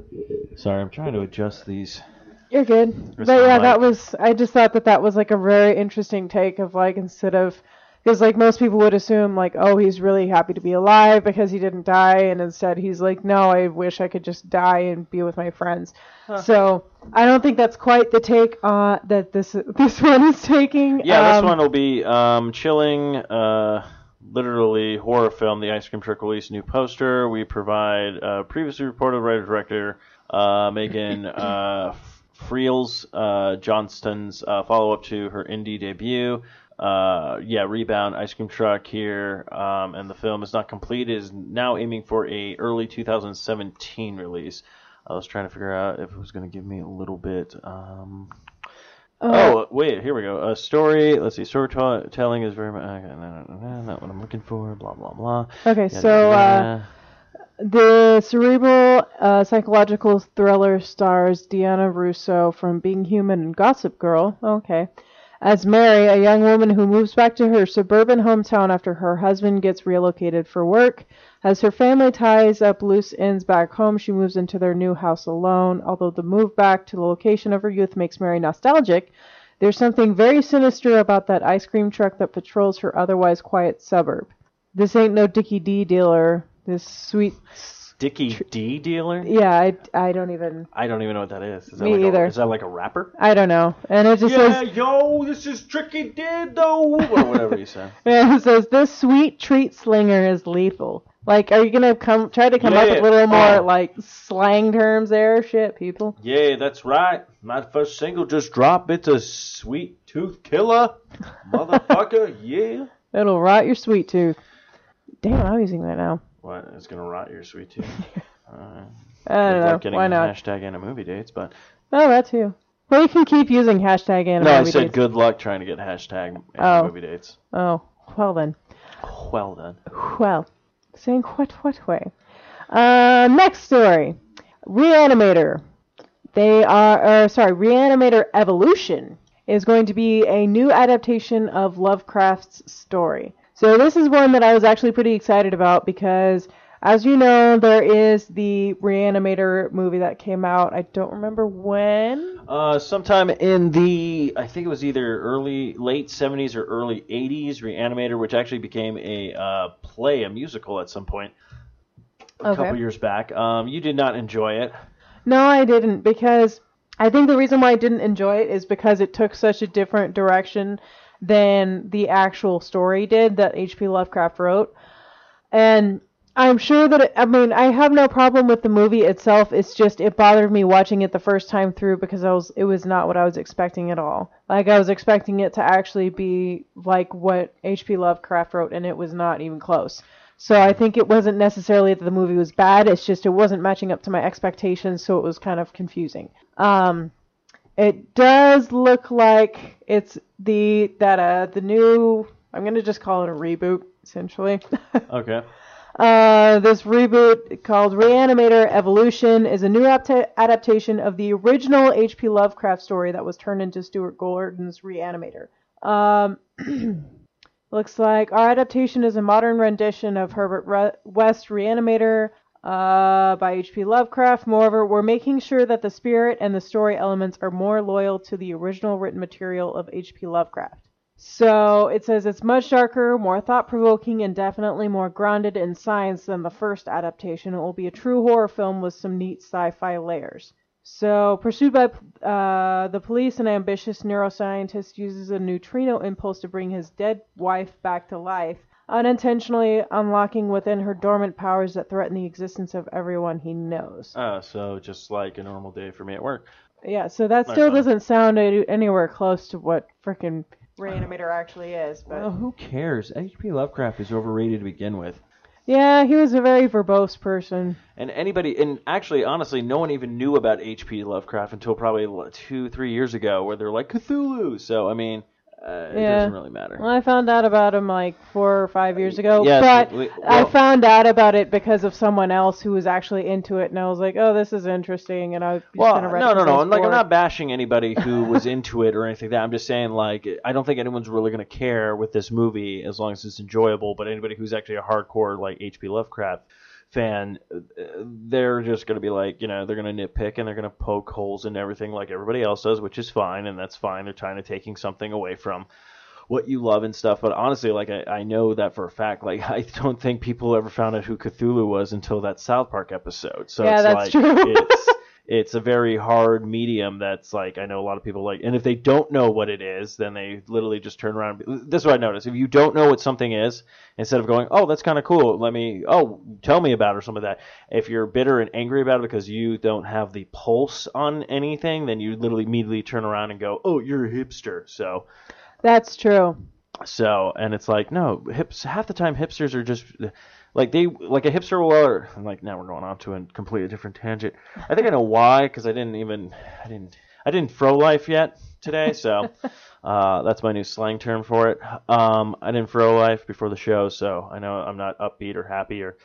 Speaker 2: Sorry, I'm trying to adjust these.
Speaker 3: You're good. But yeah,
Speaker 2: Mike.
Speaker 3: that was. I just thought that that was like a very interesting take of like instead of because like most people would assume like oh he's really happy to be alive because he didn't die and instead he's like no I wish I could just die and be with my friends. So I don't think that's quite the take uh, that this <laughs> this one is taking.
Speaker 2: Yeah, this
Speaker 3: Um,
Speaker 2: one will be um, chilling. Uh, literally horror film. The Ice Cream Truck released a new poster. We provide uh, previously reported writer director uh, Megan <coughs> uh, Freels uh, Johnston's uh, follow up to her indie debut. Uh, yeah, Rebound Ice Cream Truck here, um, and the film is not complete. It is now aiming for a early 2017 release. I was trying to figure out if it was going to give me a little bit. Um, Oh, wait, here we go. A story. Let's see. Storytelling is very much. Okay, no, no, no, no, not what I'm looking for. Blah blah blah.
Speaker 3: Okay,
Speaker 2: Yada,
Speaker 3: so uh. The cerebral uh, psychological thriller stars Deanna Russo from Being Human and Gossip Girl. Okay. As Mary, a young woman who moves back to her suburban hometown after her husband gets relocated for work. As her family ties up loose ends back home, she moves into their new house alone. Although the move back to the location of her youth makes Mary nostalgic, there's something very sinister about that ice cream truck that patrols her otherwise quiet suburb. This ain't no Dickie Dee dealer. This sweet.
Speaker 2: Dickie Dee dealer.
Speaker 3: Yeah, I, I don't even.
Speaker 2: I don't even know what that is. Is that
Speaker 3: Me
Speaker 2: like
Speaker 3: either.
Speaker 2: A, is that like a rapper?
Speaker 3: I don't know. And it just
Speaker 2: Yeah,
Speaker 3: says.
Speaker 2: yo, this is Tricky D though," or whatever you say. <laughs>
Speaker 3: It says this sweet treat slinger is lethal. Like, are you gonna come try to come up with a little more
Speaker 2: Oh.
Speaker 3: like slang terms there? Shit, people.
Speaker 2: Yeah, that's right. My first single just dropped. It's a sweet tooth killer, motherfucker. <laughs> yeah.
Speaker 3: It'll rot your sweet tooth. Damn, I'm using that now.
Speaker 2: What? It's gonna rot your sweet tooth. Alright. <laughs>
Speaker 3: I don't know.
Speaker 2: luck getting
Speaker 3: Why not?
Speaker 2: hashtag and a movie dates, but
Speaker 3: Oh, that too. Well, you can keep using hashtag anime.
Speaker 2: no, I
Speaker 3: movie
Speaker 2: said
Speaker 3: dates.
Speaker 2: good luck trying to get hashtag and
Speaker 3: Oh.
Speaker 2: movie dates.
Speaker 3: Oh, well then.
Speaker 2: Well done.
Speaker 3: Well, saying what what way? Uh, next story, Reanimator. They are, or sorry, Reanimator Evolution is going to be a new adaptation of Lovecraft's story. So this is one that I was actually pretty excited about because, as you know, there is the Reanimator movie that came out. I don't remember when.
Speaker 2: Uh, sometime in the, I think it was either early, late 70s or early 80s, Reanimator, which actually became a uh, play, a musical at some point a
Speaker 3: Okay.
Speaker 2: couple years back. Um, you did not enjoy it.
Speaker 3: No, I didn't because I think the reason why I didn't enjoy it is because it took such a different direction than the actual story did that H.P. Lovecraft wrote. And I'm sure that it, I mean I have no problem with the movie itself. It's just it bothered me watching it the first time through because I was it was not what I was expecting at all. Like I was expecting it to actually be like what H.P. Lovecraft wrote and it was not even close. So I think it wasn't necessarily that the movie was bad. It's just it wasn't matching up to my expectations, so it was kind of confusing. Um, it does look like it's the that uh the new. I'm gonna just call it a reboot essentially. <laughs>
Speaker 2: Okay.
Speaker 3: Uh, this reboot called Reanimator Evolution is a new apta- adaptation of the original H.P. Lovecraft story that was turned into Stuart Gordon's Reanimator. Um, <clears throat> looks like our adaptation is a modern rendition of Herbert Re- West Reanimator. Uh, by H.P. Lovecraft. Moreover, we're making sure that the spirit and the story elements are more loyal to the original written material of H.P. Lovecraft. So it says it's much darker, more thought provoking, and definitely more grounded in science than the first adaptation. It will be a true horror film with some neat sci fi layers. So, pursued by uh, the police, an ambitious neuroscientist uses a neutrino impulse to bring his dead wife back to life, unintentionally unlocking within her dormant powers that threaten the existence of everyone he knows.
Speaker 2: Uh, so just like a normal day for me at work.
Speaker 3: Yeah, so that
Speaker 2: Nice
Speaker 3: still
Speaker 2: one.
Speaker 3: doesn't sound any- anywhere close to what freaking Reanimator actually is, but
Speaker 6: Well, who cares? H.P. Lovecraft is overrated to begin with.
Speaker 3: yeah, he was a very verbose person.
Speaker 2: And anybody, and actually, honestly, no one even knew about H.P. Lovecraft until probably l- two, three years ago, where they're like Cthulhu. So I mean, uh, it
Speaker 3: Yeah.
Speaker 2: doesn't really matter.
Speaker 3: Well, I found out about him like four or five years ago,
Speaker 2: Yes,
Speaker 3: but
Speaker 2: we-
Speaker 3: I found out about it because of someone else who was actually into it, and I was like, "Oh, this is interesting," and I was just
Speaker 2: Well,
Speaker 3: read
Speaker 2: no, no, no. I'm like, I'm not bashing anybody who was into it or anything like that. I'm just saying, like, I don't think anyone's really gonna care with this movie as long as it's enjoyable. But anybody who's actually a hardcore like H.P. Lovecraft fan, they're just gonna be like, you know, they're gonna nitpick and they're gonna poke holes in everything like everybody else does, which is fine and that's fine. They're trying to taking something away from what you love and stuff. But honestly, like I, I know that for a fact. Like <laughs> I don't think people ever found out who Cthulhu was until that South Park episode. So
Speaker 3: Yeah,
Speaker 2: it's
Speaker 3: that's
Speaker 2: like
Speaker 3: true.
Speaker 2: it's <laughs> it's a very hard medium that's like I know a lot of people like and if they don't know what it is, then they literally just turn around and this is what I noticed. If you don't know what something is, instead of going, Oh, that's kinda cool, let me oh, tell me about it or something like that. If you're bitter and angry about it because you don't have the pulse on anything, then you literally immediately turn around and go, Oh, you're a hipster. So
Speaker 3: That's true.
Speaker 2: so, and it's like, no, hips. Half the time, hipsters are just like they like a hipster will. Or, I'm like, now we're going on to a completely different tangent. I think I know why because I didn't even I didn't I didn't fro life yet today, so <laughs> uh, that's my new slang term for it. Um, I didn't fro life before the show, so I know I'm not upbeat or happy or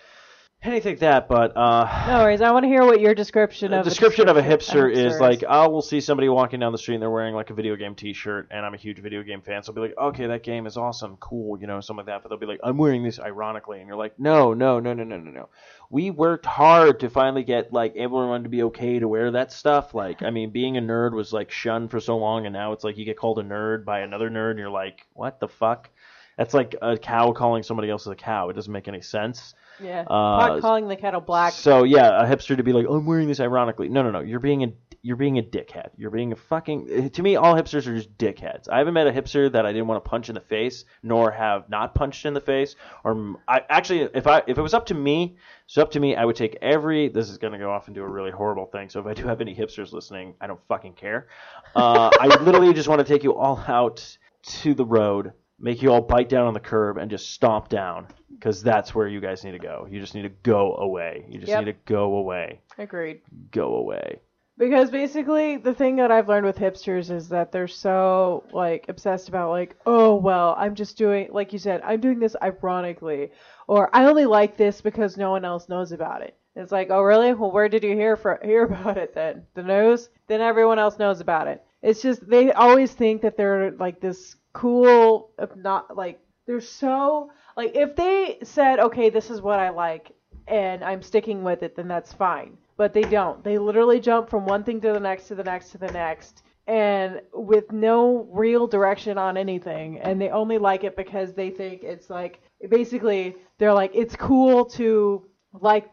Speaker 2: anything like that. But uh, <sighs>
Speaker 3: No worries. I want to hear what your description
Speaker 2: the
Speaker 3: of
Speaker 2: description of a hipster is like I will see somebody walking down the street and they're wearing like a video game T-shirt, and I'm a huge video game fan, so I'll be like, okay, that game is awesome, cool, you know, something like that. But they'll be like, I'm wearing this ironically, and you're like, no, no, no, no, no, no, no. We worked hard to finally get like everyone to be okay to wear that stuff. Like, I mean, being a nerd was like shunned for so long, and now it's like you get called a nerd by another nerd, and you're like, what the fuck? That's like a cow calling somebody else a cow. It doesn't make any sense.
Speaker 3: Yeah.
Speaker 2: Uh,
Speaker 3: calling the kettle black.
Speaker 2: So yeah, a hipster to be like, I'm wearing this ironically. No, no, no. You're being a you're being a dickhead. You're being a fucking. To me, all hipsters are just dickheads. I haven't met a hipster that I didn't want to punch in the face, nor have not punched in the face. Or I actually, if I if it was up to me, it's up to me. I would take every. This is gonna go off and do a really horrible thing. So if I do have any hipsters listening, I don't fucking care. Uh, I literally just want to take you all out to the road, make you all bite down on the curb, and just stomp down. Because that's where you guys need to go. You just need to go away. You just
Speaker 3: Yep.
Speaker 2: need to go away.
Speaker 3: Agreed.
Speaker 2: Go away.
Speaker 3: Because basically, the thing that I've learned with hipsters is that they're so like obsessed about like, oh well, I'm just doing like you said, I'm doing this ironically, or I only like this because no one else knows about it. It's like, oh really? Well, where did you hear for hear <laughs> about it then? The news? Then everyone else knows about it. It's just they always think that they're like this cool, if not like they're so like if they said, okay, this is what I like, and I'm sticking with it, then that's fine. But they don't. They literally jump from one thing to the next to the next to the next and with no real direction on anything and they only like it because they think it's like basically they're like it's cool to like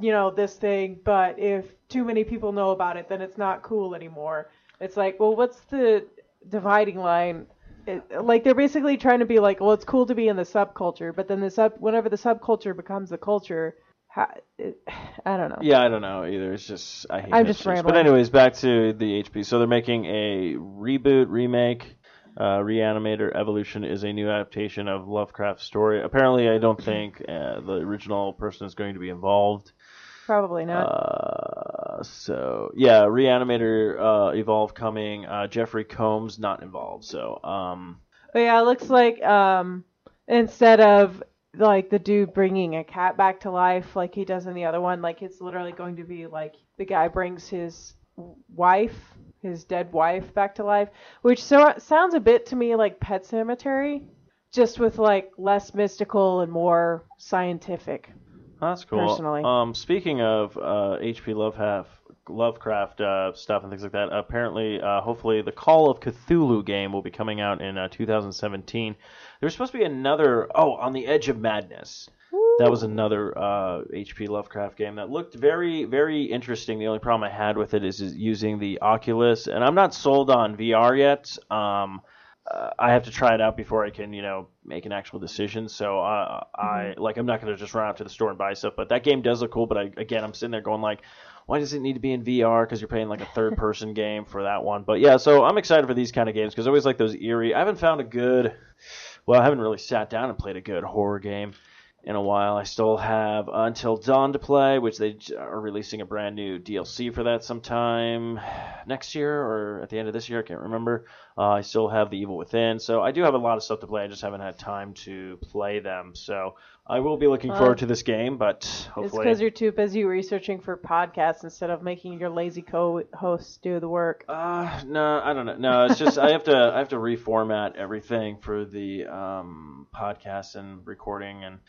Speaker 3: you know this thing but if too many people know about it then it's not cool anymore it's like well what's the dividing line it, like they're basically trying to be like well it's cool to be in the subculture but then the sub whenever the subculture becomes the culture ha, it, <sighs> i don't know
Speaker 2: Yeah, I don't know either. It's just I hate.
Speaker 3: I'm just
Speaker 2: hipsters. But anyways, back to the HP. So they're making a reboot, remake. Uh, Reanimator Evolution is a new adaptation of Lovecraft's story. Apparently, I don't think uh, the original person is going to be involved.
Speaker 3: Probably not
Speaker 2: Uh, so yeah, Reanimator uh, Evolve coming. Uh, Jeffrey Combs not involved. So um,
Speaker 3: But yeah, it looks like um instead of like the dude bringing a cat back to life like he does in the other one, like it's literally going to be like the guy brings his wife, his dead wife back to life, which so sounds a bit to me like Pet Sematary, just with like less mystical and more scientific.
Speaker 2: That's cool.
Speaker 3: Personally.
Speaker 2: Um, speaking of uh, H.P. Lovecraft, Lovecraft uh, stuff and things like that, apparently, uh, hopefully, the Call of Cthulhu game will be coming out in uh, 2017. There's supposed to be another. Oh, on the Edge of Madness. That was another uh, H.P. Lovecraft game that looked very, very interesting. The only problem I had with it is, is using the Oculus, and I'm not sold on VR yet. Um, uh, I have to try it out before I can, you know, make an actual decision. So uh, I like I'm not going to just run out to the store and buy stuff. But that game does look cool. But I, again, I'm sitting there going like, why does it need to be in VR? Because you're playing like a third <laughs> person game for that one. But yeah, so I'm excited for these kind of games because I always like those eerie. I haven't found a good, well, I haven't really sat down and played a good horror game in a while. I still have Until Dawn to play, which they are releasing a brand new DLC for that sometime next year or at the end of this year. I can't remember. Uh, I still have The Evil Within, so I do have a lot of stuff to play. I just haven't had time to play them. So I will be looking
Speaker 3: Well,
Speaker 2: forward to this game, but hopefully.
Speaker 3: It's because you're too busy researching for podcasts instead of making your lazy co-hosts do the work.
Speaker 2: Uh, no, I don't know. No, it's just I have to I have to reformat everything for the um, podcast and recording and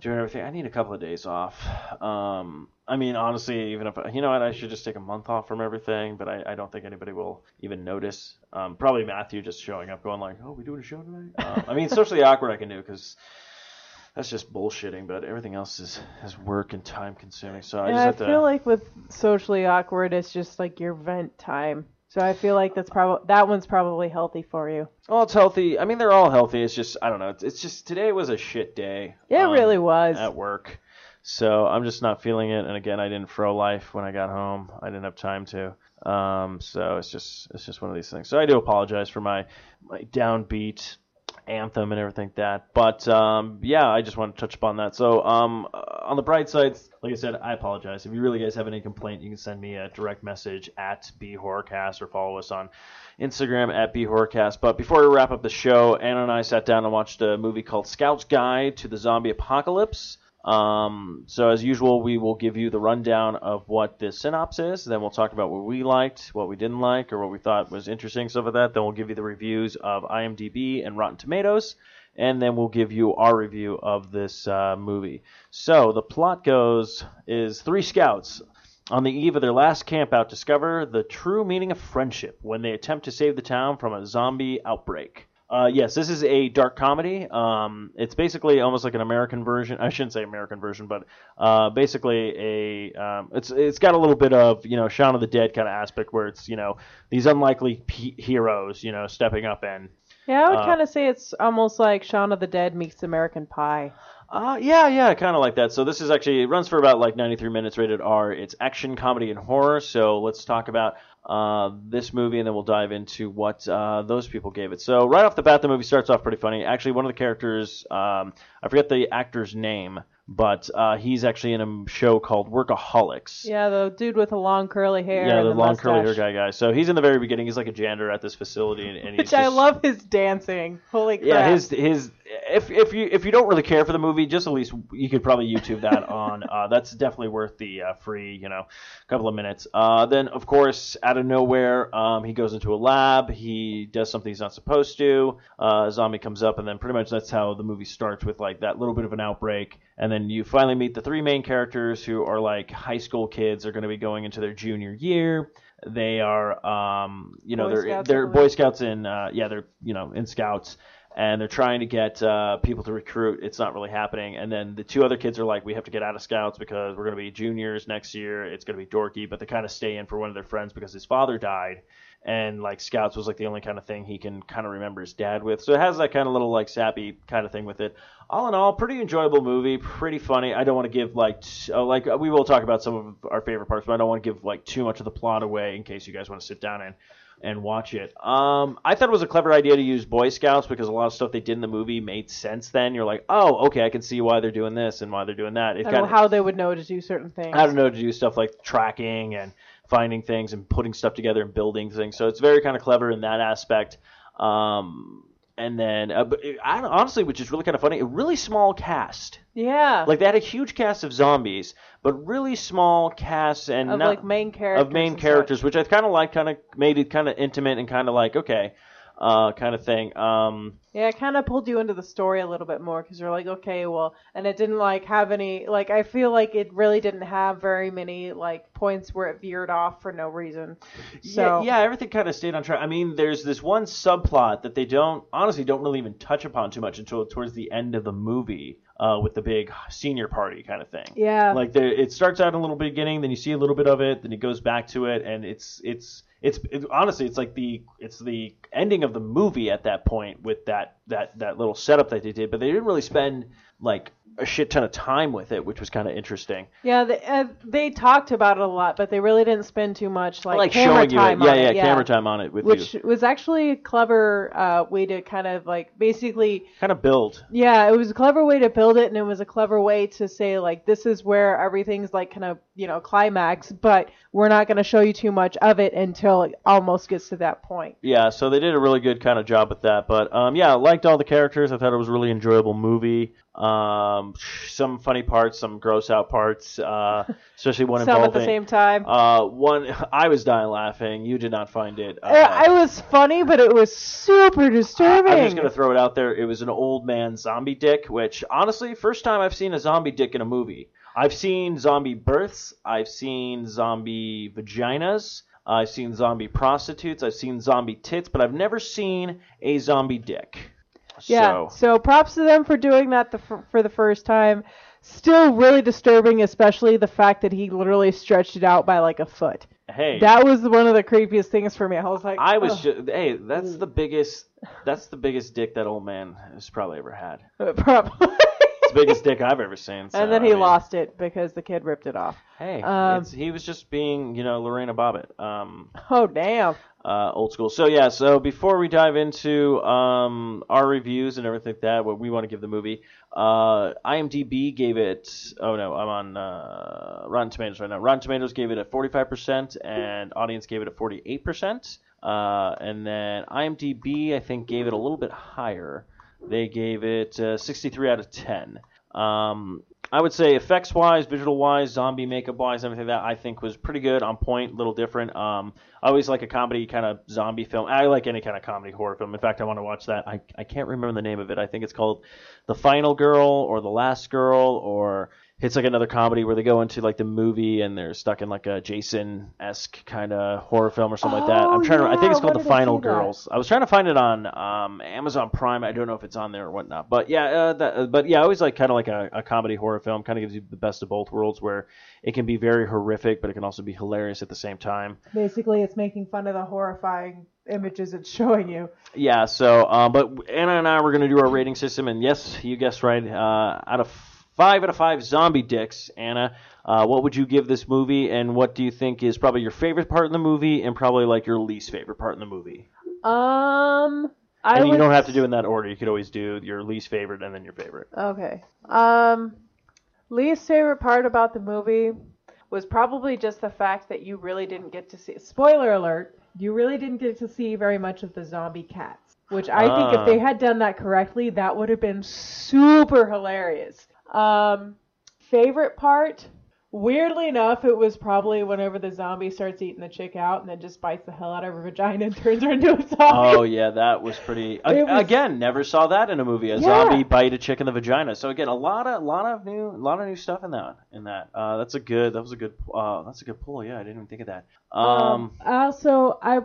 Speaker 2: doing everything. I need a couple of days off. Um, I mean, honestly, even if you know what, I should just take a month off from everything. But I, I don't think anybody will even notice. Um, probably Matthew just showing up, going like, "Oh, we doing a show tonight?" Um, I mean, socially awkward I can do because that's just bullshitting. But everything else is is work and time consuming. So I
Speaker 3: And
Speaker 2: just
Speaker 3: I
Speaker 2: have to.
Speaker 3: feel like with socially awkward, it's just like your vent time. So I feel like that's probably that one's probably healthy for you.
Speaker 2: Well, it's healthy. I mean, they're all healthy. It's just I don't know. It's, it's just today was a shit day.
Speaker 3: It
Speaker 2: um,
Speaker 3: really was.
Speaker 2: at work. So I'm just not feeling it. And again, I didn't fro life when I got home. I didn't have time to. Um, so it's just it's just one of these things. So I do apologize for my my downbeat anthem and everything like that. But um, yeah, I just want to touch upon that. So um, uh, on the bright side, like I said, I apologize. If you really guys have any complaint, you can send me a direct message at bhorrorcast or follow us on Instagram at bhorrorcast. But before we wrap up the show, Anna and I sat down and watched a movie called Scout's Guide to the Zombie Apocalypse. Um, so as usual, we will give you the rundown of what the synopsis is. Then we'll talk about what we liked, what we didn't like, or what we thought was interesting, stuff like that. Then we'll give you the reviews of IMDb and Rotten Tomatoes, and then we'll give you our review of this uh, movie. So the plot goes: is three scouts on the eve of their last campout discover the true meaning of friendship when they attempt to save the town from a zombie outbreak. Uh, yes, this is a dark comedy. Um, it's basically almost like an American version. I shouldn't say American version, but uh, basically a um, it's it's got a little bit of you know Shaun of the Dead kind of aspect where it's you know these unlikely p- heroes you know stepping up and
Speaker 3: Yeah, I would
Speaker 2: Uh,
Speaker 3: kind of say it's almost like Shaun of the Dead meets American Pie.
Speaker 2: Uh, yeah, yeah, kind of like that. So this is actually it runs for about like 93 minutes, rated R. It's action, comedy, and horror. So let's talk about uh, this movie, and then we'll dive into what uh, those people gave it. So right off the bat, the movie starts off pretty funny. Actually, one of the characters, um, I forget the actor's name, but uh, he's actually in a show called Workaholics.
Speaker 3: Yeah, the dude with the long curly hair.
Speaker 2: Yeah, the,
Speaker 3: the,
Speaker 2: long curly hair guy guy. So he's in the very beginning. He's like a janitor at this facility, and, and he's
Speaker 3: Which I love his dancing. Holy crap!
Speaker 2: yeah, his his if if you if you don't really care for the movie, just at least you could probably YouTube that <laughs> on. Uh, that's definitely worth the uh, free, you know, couple of minutes. Uh, then of course, out of nowhere, um, he goes into a lab. He does something he's not supposed to. Uh, a zombie comes up, and then pretty much that's how the movie starts with like that little bit of an outbreak, and then you finally meet the three main characters who are like high school kids. They're going to be going into their junior year. They are, um, you know,
Speaker 3: Boy
Speaker 2: they're
Speaker 3: Scouts,
Speaker 2: they're. Boy Scouts in, uh, yeah, they're you know in Scouts and they're trying to get uh, people to recruit. It's not really happening. And then the two other kids are like, we have to get out of Scouts because we're going to be juniors next year. It's going to be dorky, but they kind of stay in for one of their friends because his father died. And like Scouts was like the only kind of thing he can kind of remember his dad with. So it has that kind of little like sappy kind of thing with it. All in all, pretty enjoyable movie, pretty funny. I don't want to give like t- uh, like we will talk about some of our favorite parts, but I don't want to give like too much of the plot away in case you guys want to sit down and and watch it. Um, I thought it was a clever idea to use Boy Scouts because a lot of stuff they did in the movie made sense. Then you're like, oh, okay, I can see why they're doing this and why they're doing that. It
Speaker 3: I don't
Speaker 2: kind
Speaker 3: know
Speaker 2: of
Speaker 3: how they would know to do certain things.
Speaker 2: I don't know to do stuff like tracking and finding things and putting stuff together and building things. So it's very kind of clever in that aspect. Um, and then, uh, but it, I, honestly, which is really kind of funny, a really small cast.
Speaker 3: Yeah.
Speaker 2: Like they had a huge cast of zombies, but really small casts and
Speaker 3: of
Speaker 2: not,
Speaker 3: like main characters.
Speaker 2: of main characters,
Speaker 3: such.
Speaker 2: which I kind of like, kind of made it kind of intimate and kind of like okay. Uh, kind of thing. Um,
Speaker 3: Yeah, it kind of pulled you into the story a little bit more because you're like, okay, well, and it didn't like have any like I feel like it really didn't have very many like points where it veered off for no reason. So
Speaker 2: yeah, yeah, everything kind of stayed on track. I mean, there's this one subplot that they don't honestly don't really even touch upon too much until towards the end of the movie uh, with the big senior party kind of thing.
Speaker 3: yeah,
Speaker 2: Like there, it starts out in a little beginning, then you see a little bit of it, then it goes back to it, and it's it's it's it, honestly it's like the it's the ending of the movie at that point with that that that little setup that they did, but they didn't really spend like a shit ton of time with it, which was kind of interesting.
Speaker 3: yeah. They, uh, they talked about it a lot, but they really didn't spend too much like,
Speaker 2: like
Speaker 3: camera
Speaker 2: showing you it,
Speaker 3: time
Speaker 2: yeah,
Speaker 3: on
Speaker 2: yeah,
Speaker 3: it.
Speaker 2: camera time on it with
Speaker 3: Which
Speaker 2: you,
Speaker 3: was actually a clever uh, way to kind of like basically
Speaker 2: kind of build.
Speaker 3: Yeah, it was a clever way to build it, and it was a clever way to say like this is where everything's like kind of you know climax, but we're not going to show you too much of it until it almost gets to that point.
Speaker 2: Yeah, so they did a really good kind of job with that. But um, yeah, I liked all the characters. I thought it was a really enjoyable movie. Um, some funny parts, some gross out parts, uh, <laughs> especially one
Speaker 3: Some at the same time.
Speaker 2: Uh, one <laughs> I was dying laughing. You did not find it. Uh,
Speaker 3: I was funny, but it was super disturbing.
Speaker 2: I'm just gonna throw it out there. It was an old man zombie dick, which honestly, first time I've seen a zombie dick in a movie. I've seen zombie births. I've seen zombie vaginas. I've seen zombie prostitutes. I've seen zombie tits, but I've never seen a zombie dick.
Speaker 3: Yeah.
Speaker 2: So,
Speaker 3: So props to them for doing that the, for, for the first time. Still really disturbing, especially the fact that he literally stretched it out by like a foot.
Speaker 2: hey,
Speaker 3: That was one of the creepiest things for me. I was like,
Speaker 2: I was
Speaker 3: "Ugh."
Speaker 2: just hey, that's mm. the biggest that's the biggest dick that old man has probably ever had. <laughs>
Speaker 3: Probably.
Speaker 2: It's the biggest dick I've ever seen. so,
Speaker 3: and then
Speaker 2: I
Speaker 3: he
Speaker 2: mean,
Speaker 3: lost it because the kid ripped it off.
Speaker 2: Hey,
Speaker 3: Um,
Speaker 2: it's, he was just being, you know, Lorena Bobbitt. Um,
Speaker 3: Oh damn!
Speaker 2: uh, old school. So yeah, so before we dive into um, our reviews and everything like that, what we want to give the movie, uh, IMDb gave it. Oh no, I'm on uh, Rotten Tomatoes right now. Rotten Tomatoes gave it a 45%, and audience gave it a 48%. Uh, and then IMDb, I think, gave it a little bit higher. They gave it uh, 63 out of 10. Um, I would say effects wise, visual wise, zombie makeup wise, everything that I think was pretty good, on point, little different. Um, I always like a comedy kind of zombie film. I like any kind of comedy horror film. In fact, I want to watch that. I, I can't remember the name of it. I think it's called The Final Girl or The Last Girl or it's like another comedy where they go into like the movie and they're stuck in like a Jason esque kind of horror film or something like that. I'm
Speaker 3: Oh,
Speaker 2: trying to. I think it's called
Speaker 3: where
Speaker 2: The
Speaker 3: I
Speaker 2: Final
Speaker 3: that?
Speaker 2: Girls. I was trying to find it on um, Amazon Prime. I don't know if it's on there or whatnot. But yeah, uh, that, uh, but yeah, I always like kind of like a, a comedy horror film. Kind of gives you the best of both worlds, where it can be very horrific, but it can also be hilarious at the same time.
Speaker 3: Basically, it's making fun of the horrifying images it's showing you.
Speaker 2: Yeah. So, um, but Anna and I were going to do our rating system, and yes, you guessed right. Uh, out of five out of five zombie dicks, Anna, uh, what would you give this movie, and what do you think is probably your favorite part in the movie, and probably like your least favorite part in the movie?
Speaker 3: Um, I
Speaker 2: and you
Speaker 3: would
Speaker 2: don't have to do it in that order. You could always do your least favorite and then your favorite.
Speaker 3: Okay. Um, least favorite part about the movie was probably just the fact that you really didn't get to see. Spoiler alert: you really didn't get to see very much of the zombie cats. Which I think
Speaker 2: Ah.
Speaker 3: if they had done that correctly, that would have been super hilarious. Um, favorite part. Weirdly enough, it was probably whenever the zombie starts eating the chick out and then just bites the hell out of her vagina and <laughs> turns her into a zombie.
Speaker 2: Oh yeah, that was pretty. <laughs>
Speaker 3: was-
Speaker 2: Again, never saw that in a movie. A
Speaker 3: Yeah.
Speaker 2: zombie bite a chick in the vagina. So again, a lot of, lot of new, a lot of new stuff in that. In that, uh, that's a good. That was a good. Uh, that's a good pull. Yeah, I didn't even think of that. Um,
Speaker 3: also I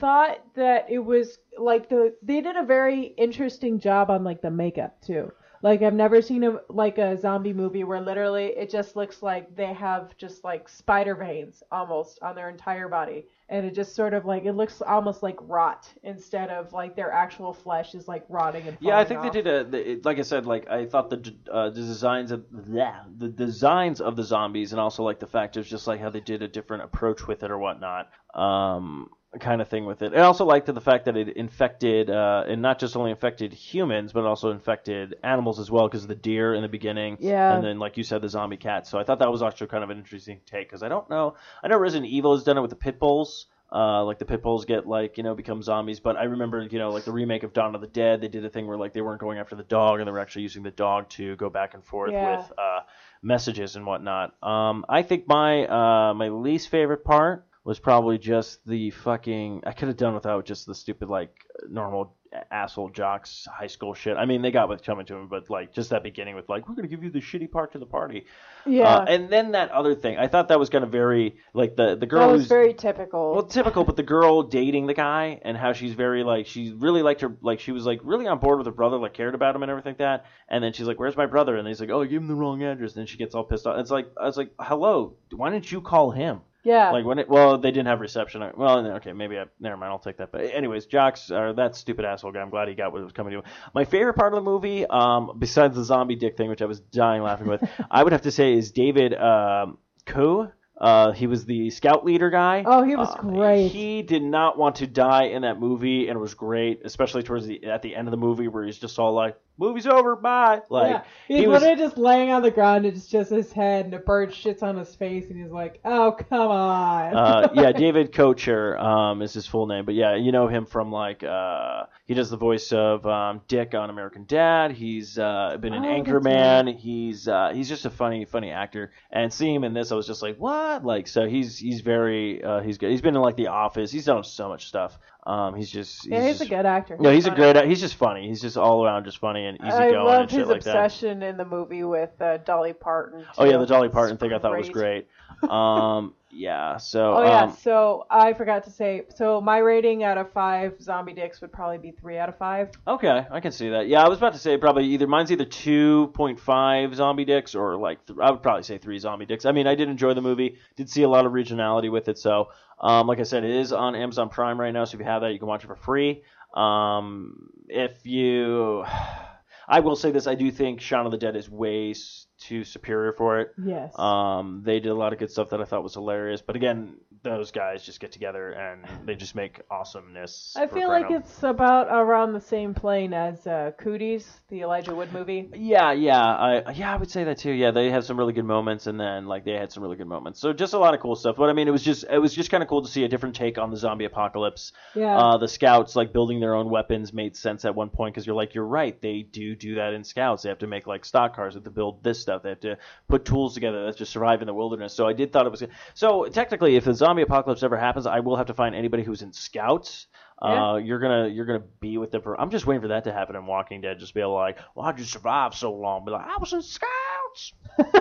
Speaker 3: thought that it was like the they did a very interesting job on like the makeup too. Like I've never seen a like a zombie movie where literally it just looks like they have just like spider veins almost on their entire body. And it just sort of like it looks almost like rot instead of like their actual flesh is like rotting and
Speaker 2: yeah, I think
Speaker 3: off.
Speaker 2: they did a. the- it- Like I said, like I thought the uh, the designs of yeah, the designs of the zombies, and also like the fact of just like how they did a different approach with it or whatnot. Um, kind of thing with it. I also liked the fact that it infected, uh, and not just only infected humans, but also infected animals as well, because the deer in the beginning,
Speaker 3: Yeah.
Speaker 2: and then like you said, the zombie cats. So I thought that was actually kind of an interesting take, because I don't know, I know Resident Evil has done it with the pit bulls. Uh, like the pit bulls get like you know become zombies, but I remember you know like the remake of Dawn of the Dead, they did a thing where like they weren't going after the dog and they were actually using the dog to go back and forth
Speaker 3: Yeah.
Speaker 2: with uh, messages and whatnot. Um, I think my uh, my least favorite part was probably just the fucking. I could have done without just the stupid like normal asshole jocks high school shit. I mean, they got what's coming to them, but like just that beginning with like we're gonna give you the shitty part to the party.
Speaker 3: Yeah,
Speaker 2: Uh, and then that other thing, I thought that was kind of very like the the girl
Speaker 3: that was very typical.
Speaker 2: well, typical, but the girl dating the guy and how she's very like she really liked her like she was like really on board with her brother, like cared about him and everything like that. And then she's like, "Where's my brother?" And he's like, "Oh, I gave him the wrong address." And then she gets all pissed off. It's like I was like, "Hello, why didn't you call him?"
Speaker 3: Yeah,
Speaker 2: Like when it well, they didn't have reception. Well, okay, maybe I never mind. I'll take that. But anyways, Jocks or that stupid asshole guy. I'm glad he got what was coming to him. My favorite part of the movie, um, besides the zombie dick thing, which I was dying laughing with, <laughs> I would have to say is David um, Koo. Uh, he was the scout leader guy.
Speaker 3: Oh, he was
Speaker 2: Uh,
Speaker 3: great.
Speaker 2: He did not want to die in that movie, and it was great, especially towards the at the end of the movie where he's just all like, "Movie's over, bye." Like
Speaker 3: yeah. He's
Speaker 2: he was.
Speaker 3: literally just laying on the ground and it's just his head and a bird shits on his face and he's like, "Oh, come on."
Speaker 2: uh, <laughs> yeah, David Koechner um, is his full name, but yeah, you know him from like uh, he does the voice of um, Dick on American Dad. He's uh, been an
Speaker 3: Oh,
Speaker 2: Anchorman. He's uh, he's just a funny funny actor, and seeing him in this, I was just like, what? Like, so he's he's very uh, he's good. He's been in like The Office. He's done so much stuff. Um, he's just he's
Speaker 3: yeah, he's
Speaker 2: just,
Speaker 3: a good actor.
Speaker 2: No, he's a great. He's just funny. He's just all around just funny and
Speaker 3: I
Speaker 2: easygoing
Speaker 3: love
Speaker 2: and shit
Speaker 3: his
Speaker 2: like that.
Speaker 3: obsession in the movie with uh, Dolly Parton.
Speaker 2: Oh yeah, the Dolly Parton thing I thought was great. Um, <laughs> yeah. So
Speaker 3: Oh yeah,
Speaker 2: um,
Speaker 3: so I forgot to say. So my rating out of five zombie dicks would probably be three out of five.
Speaker 2: Okay, I can see that. Yeah, I was about to say probably either mine's either two point five zombie dicks or like th- I would probably say three zombie dicks. I mean, I did enjoy the movie. Did see a lot of regionality with it. So, um, like I said, it is on Amazon Prime right now. So if you have that, you can watch it for free. Um, if you, <sighs> I will say this: I do think Shaun of the Dead is way too superior for it.
Speaker 3: Yes.
Speaker 2: Um, they did a lot of good stuff that I thought was hilarious. But again, those guys just get together and they just make awesomeness.
Speaker 3: I feel like it's about around the same plane as uh, Cooties, the Elijah Wood movie.
Speaker 2: Yeah, yeah, I yeah, I would say that too. Yeah, they have some really good moments, and then like they had some really good moments. So just a lot of cool stuff. But I mean, it was just it was just kind of cool to see a different take on the zombie apocalypse.
Speaker 3: Yeah.
Speaker 2: Uh, the scouts like building their own weapons made sense at one point because you're like, you're right, they do do that in scouts. They have to make like stock cars, they have to build this stuff, they have to put tools together that just survive in the wilderness. So I did thought it was so technically, if the zombie apocalypse ever happens, I will have to find anybody who's in scouts. Uh, you're gonna you're gonna be with them for. I'm just waiting for that to happen in Walking Dead. Just be able to like, why'd you survive so long? Be like, I was in scouts. <laughs>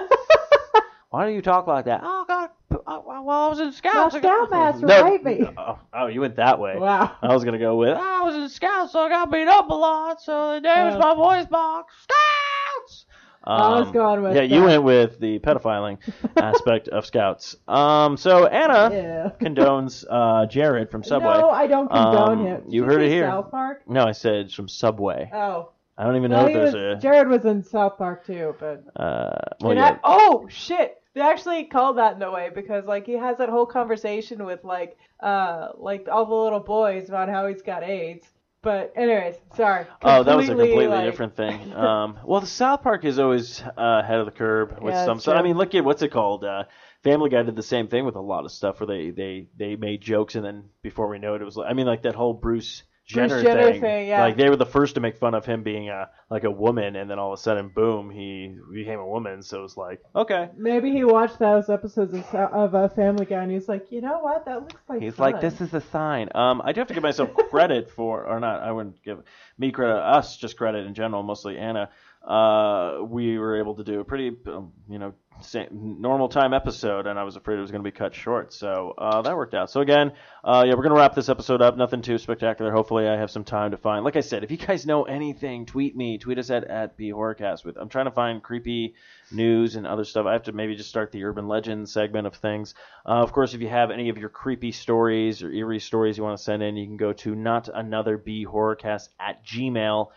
Speaker 2: Why do you talk like that? Oh God, I, well I was in scouts.
Speaker 3: My scoutmaster <laughs>
Speaker 2: No,
Speaker 3: raped me. <laughs>
Speaker 2: Oh, oh, you went that way.
Speaker 3: Wow.
Speaker 2: I was gonna go with I was in scouts, so I got beat up a lot, so they damaged
Speaker 3: Uh.
Speaker 2: my voice box. Scouts.
Speaker 3: I was
Speaker 2: Um,
Speaker 3: going with
Speaker 2: yeah, you went with the pedophiling <laughs> aspect of scouts. Um, so Anna
Speaker 3: Yeah.
Speaker 2: condones uh, Jared from Subway.
Speaker 3: No, I don't condone
Speaker 2: Um,
Speaker 3: him. Did
Speaker 2: you heard it here.
Speaker 3: South Park.
Speaker 2: No, I said it's from Subway.
Speaker 3: Oh.
Speaker 2: I don't even know
Speaker 3: Well,
Speaker 2: if
Speaker 3: he
Speaker 2: there's
Speaker 3: was,
Speaker 2: a.
Speaker 3: Jared was in South Park too, but
Speaker 2: Uh, well, yeah.
Speaker 3: I- oh shit! They actually called that in a way because like he has that whole conversation with like uh like all the little boys about how he's got AIDS. But anyways, sorry.
Speaker 2: Oh, that was a
Speaker 3: Completely, like-
Speaker 2: different thing. <laughs> Um, well, the South Park is always uh, ahead of the curb with
Speaker 3: Yeah,
Speaker 2: some. So I mean, look at what's it called? Uh, Family Guy did the same thing with a lot of stuff where they they they made jokes and then before we know it, it was like I mean like that whole Bruce. Jenner,
Speaker 3: Jenner
Speaker 2: thing.
Speaker 3: thing, yeah.
Speaker 2: Like they were the first to make fun of him being a like a woman, and then all of a sudden, boom, he became a woman. So it was like, okay,
Speaker 3: Maybe he watched those episodes of, Sou- of uh, Family Guy and he's like, you know what? That looks like
Speaker 2: He's
Speaker 3: fun.
Speaker 2: like, this is a sign. Um, I do have to give myself <laughs> credit for, or not, I wouldn't give me credit, us just credit in general, mostly Anna. Uh, we were able to do a pretty, um, you know, sa normal time episode, and I was afraid it was going to be cut short. So uh, that worked out. So again, uh, yeah, we're going to wrap this episode up. Nothing too spectacular. Hopefully, I have some time to find. Like I said, if you guys know anything, tweet me. Tweet us at at bhorrorcast. With I'm trying to find creepy news and other stuff. I have to maybe just start the urban legend segment of things. Uh, of course, if you have any of your creepy stories or eerie stories you want to send in, you can go to not another bhorrorcast at gmail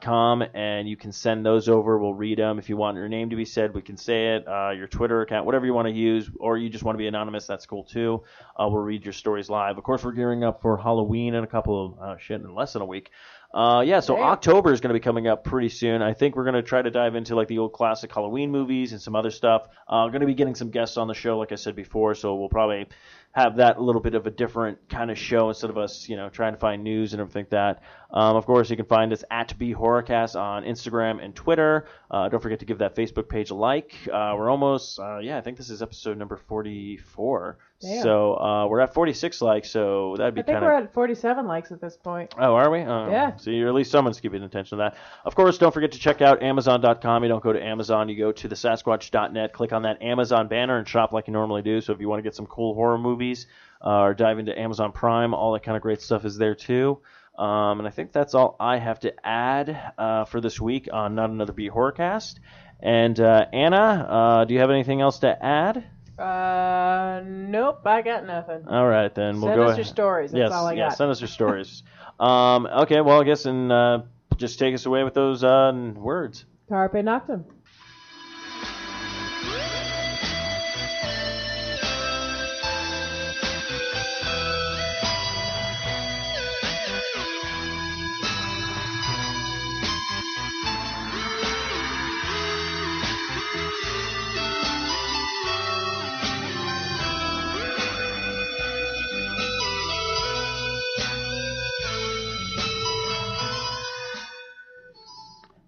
Speaker 2: com and you can send those over. We'll read them if you want your name to be said we can say it. Uh, your twitter account whatever you want to use or you just want to be anonymous that's cool too. Uh, we'll read your stories live. Of course we're gearing up for halloween in a couple of uh, shit in less than a week uh, yeah, so. October is going to be coming up pretty soon. I think we're going to try to dive into like the old classic Halloween movies and some other stuff. Uh, going to be getting some guests on the show, like I said before, so we'll probably have that a little bit of a different kind of show instead of us, you know, trying to find news and everything like that. Um, of course, you can find us at B Horrorcast on Instagram and Twitter. Uh, don't forget to give that Facebook page a like. Uh, we're almost, uh, yeah, I think this is episode number 44.
Speaker 3: Damn.
Speaker 2: So uh, we're at 46 likes, so that'd be
Speaker 3: I think
Speaker 2: kind
Speaker 3: we're at 47 likes at this point.
Speaker 2: Oh, are we? Oh,
Speaker 3: Yeah.
Speaker 2: See, or at least someone's keeping attention to that. Of course, don't forget to check out Amazon.com. You don't go to Amazon, you go to the Sasquatch.net, click on that Amazon banner, and shop like you normally do. So if you want to get some cool horror movies uh, or dive into Amazon Prime, all that kind of great stuff is there too. Um, and I think that's all I have to add uh, for this week on Not Another Beat Horrorcast. And uh, Anna, uh, do you have anything else to add?
Speaker 3: Uh, nope, I got nothing.
Speaker 2: All right, then we'll
Speaker 3: Send
Speaker 2: go
Speaker 3: us
Speaker 2: ahead.
Speaker 3: your stories. That's
Speaker 2: yes,
Speaker 3: all I
Speaker 2: yeah,
Speaker 3: got.
Speaker 2: send us your stories. <laughs> um, okay, well, I guess and uh, just take us away with those uh, words.
Speaker 3: Carpe Noctem.